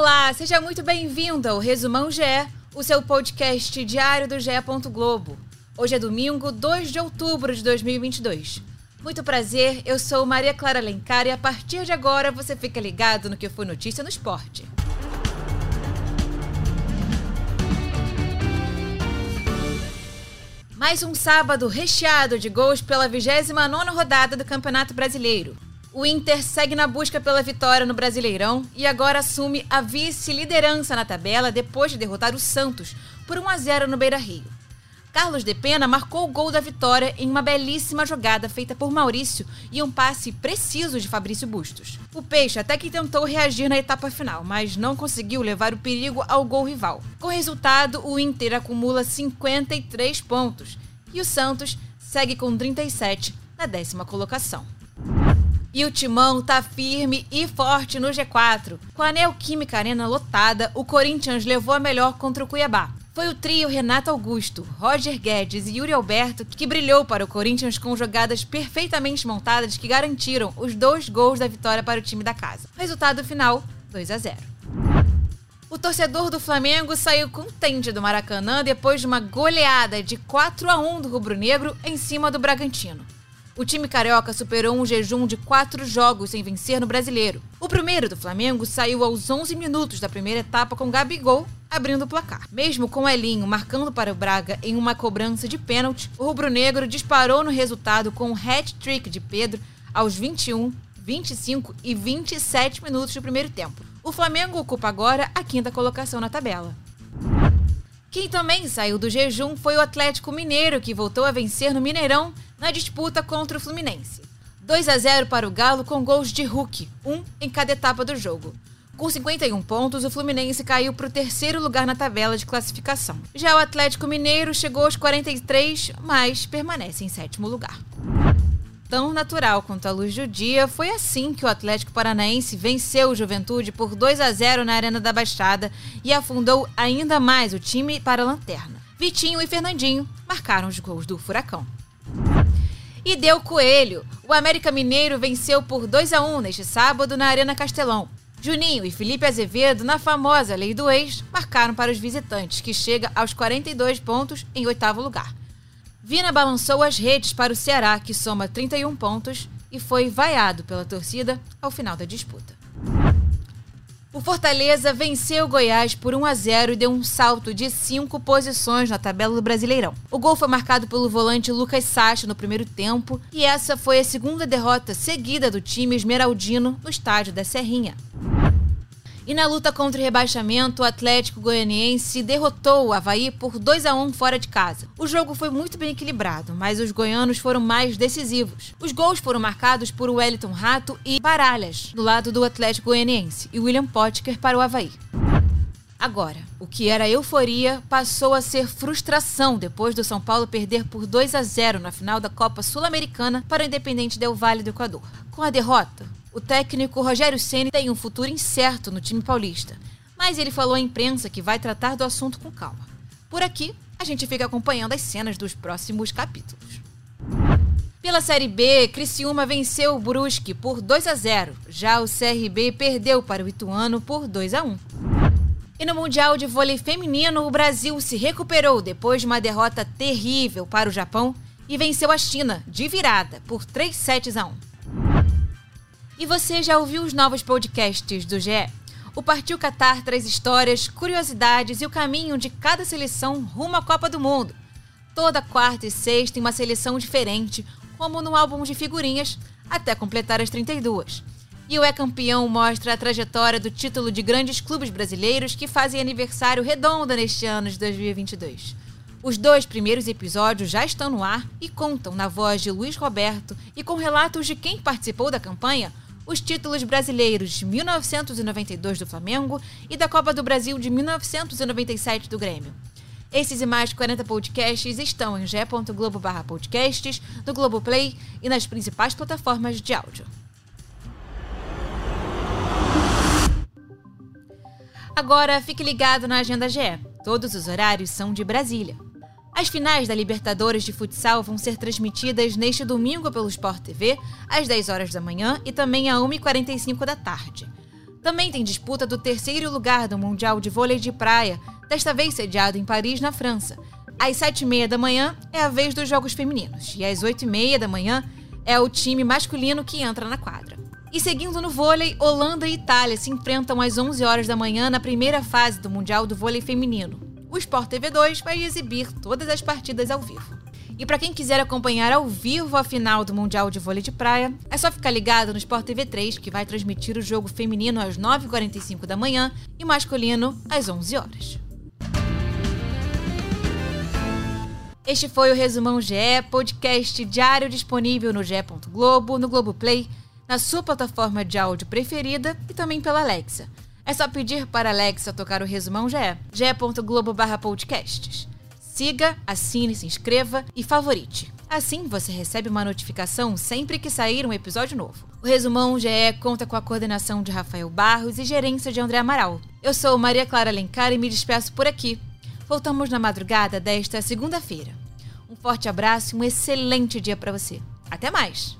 Olá, seja muito bem-vindo ao Resumão GE, o seu podcast diário do GE. Globo. Hoje é domingo, 2 de outubro de 2022. Muito prazer, eu sou Maria Clara Lencar e a partir de agora você fica ligado no que foi notícia no esporte. Mais um sábado recheado de gols pela 29ª rodada do Campeonato Brasileiro. O Inter segue na busca pela vitória no Brasileirão e agora assume a vice-liderança na tabela depois de derrotar o Santos por 1 a 0 no Beira-Rio. Carlos de Pena marcou o gol da vitória em uma belíssima jogada feita por Maurício e um passe preciso de Fabrício Bustos. O Peixe até que tentou reagir na etapa final, mas não conseguiu levar o perigo ao gol rival. Com resultado, o Inter acumula 53 pontos e o Santos segue com 37 na décima colocação. E o Timão tá firme e forte no G4. Com a Neoquímica Arena lotada, o Corinthians levou a melhor contra o Cuiabá. Foi o trio Renato Augusto, Roger Guedes e Yuri Alberto que brilhou para o Corinthians com jogadas perfeitamente montadas que garantiram os dois gols da vitória para o time da casa. Resultado final: 2 a 0. O torcedor do Flamengo saiu contente do Maracanã depois de uma goleada de 4 a 1 do rubro-negro em cima do Bragantino. O time carioca superou um jejum de quatro jogos sem vencer no brasileiro. O primeiro do Flamengo saiu aos 11 minutos da primeira etapa com Gabigol abrindo o placar. Mesmo com Elinho marcando para o Braga em uma cobrança de pênalti, o rubro-negro disparou no resultado com um hat-trick de Pedro aos 21, 25 e 27 minutos do primeiro tempo. O Flamengo ocupa agora a quinta colocação na tabela. Quem também saiu do jejum foi o Atlético Mineiro, que voltou a vencer no Mineirão na disputa contra o Fluminense. 2 a 0 para o Galo com gols de Hulk, um em cada etapa do jogo. Com 51 pontos, o Fluminense caiu para o terceiro lugar na tabela de classificação. Já o Atlético Mineiro chegou aos 43, mas permanece em sétimo lugar tão natural quanto a luz do dia, foi assim que o Atlético Paranaense venceu o Juventude por 2 a 0 na Arena da Baixada e afundou ainda mais o time para a lanterna. Vitinho e Fernandinho marcaram os gols do Furacão. E deu coelho. O América Mineiro venceu por 2 a 1 neste sábado na Arena Castelão. Juninho e Felipe Azevedo, na famosa Lei do Ex, marcaram para os visitantes, que chega aos 42 pontos em oitavo lugar. Vina balançou as redes para o Ceará, que soma 31 pontos e foi vaiado pela torcida ao final da disputa. O Fortaleza venceu o Goiás por 1 a 0 e deu um salto de cinco posições na tabela do Brasileirão. O gol foi marcado pelo volante Lucas Sacha no primeiro tempo e essa foi a segunda derrota seguida do time esmeraldino no estádio da Serrinha. E na luta contra o rebaixamento, o Atlético Goianiense derrotou o Havaí por 2 a 1 fora de casa. O jogo foi muito bem equilibrado, mas os goianos foram mais decisivos. Os gols foram marcados por Wellington Rato e Baralhas, do lado do Atlético Goianiense, e William Potker para o Havaí. Agora, o que era euforia passou a ser frustração depois do São Paulo perder por 2 a 0 na final da Copa Sul-Americana para o Independente Del Valle do Equador. Com a derrota, o técnico Rogério Ceni tem um futuro incerto no time paulista, mas ele falou à imprensa que vai tratar do assunto com calma. Por aqui, a gente fica acompanhando as cenas dos próximos capítulos. Pela Série B, Criciúma venceu o Brusque por 2 a 0. Já o CRB perdeu para o Ituano por 2 a 1. E no Mundial de Vôlei Feminino, o Brasil se recuperou depois de uma derrota terrível para o Japão e venceu a China de virada por 3 sets a 1. E você já ouviu os novos podcasts do GE? O Partiu Qatar traz histórias, curiosidades e o caminho de cada seleção rumo à Copa do Mundo. Toda quarta e sexta tem uma seleção diferente, como no álbum de figurinhas, até completar as 32. E o É Campeão mostra a trajetória do título de grandes clubes brasileiros que fazem aniversário redondo neste ano de 2022. Os dois primeiros episódios já estão no ar e contam na voz de Luiz Roberto e com relatos de quem participou da campanha os títulos brasileiros de 1992 do Flamengo e da Copa do Brasil de 1997 do Grêmio. Esses e mais 40 podcasts estão em g.globo podcasts, no Globoplay e nas principais plataformas de áudio. Agora fique ligado na Agenda GE. Todos os horários são de Brasília. As finais da Libertadores de futsal vão ser transmitidas neste domingo pelo Sport TV, às 10 horas da manhã e também às 1h45 da tarde. Também tem disputa do terceiro lugar do Mundial de Vôlei de Praia, desta vez sediado em Paris, na França. Às sete e meia da manhã é a vez dos jogos femininos e às oito e meia da manhã é o time masculino que entra na quadra. E seguindo no vôlei, Holanda e Itália se enfrentam às 11 horas da manhã na primeira fase do Mundial do Vôlei Feminino. O Sport TV 2 vai exibir todas as partidas ao vivo. E para quem quiser acompanhar ao vivo a final do Mundial de Vôlei de Praia, é só ficar ligado no Sport TV 3, que vai transmitir o jogo feminino às 9h45 da manhã e masculino às 11 horas. Este foi o Resumão GE, podcast diário disponível no ge Globo, no Globoplay, na sua plataforma de áudio preferida e também pela Alexa. É só pedir para Alexa tocar o Resumão GE, ge.globo/podcasts. Siga, assine, se inscreva e favorite. Assim você recebe uma notificação sempre que sair um episódio novo. O Resumão GE conta com a coordenação de Rafael Barros e gerência de André Amaral. Eu sou Maria Clara Alencar e me despeço por aqui. Voltamos na madrugada desta segunda-feira. Um forte abraço e um excelente dia para você. Até mais!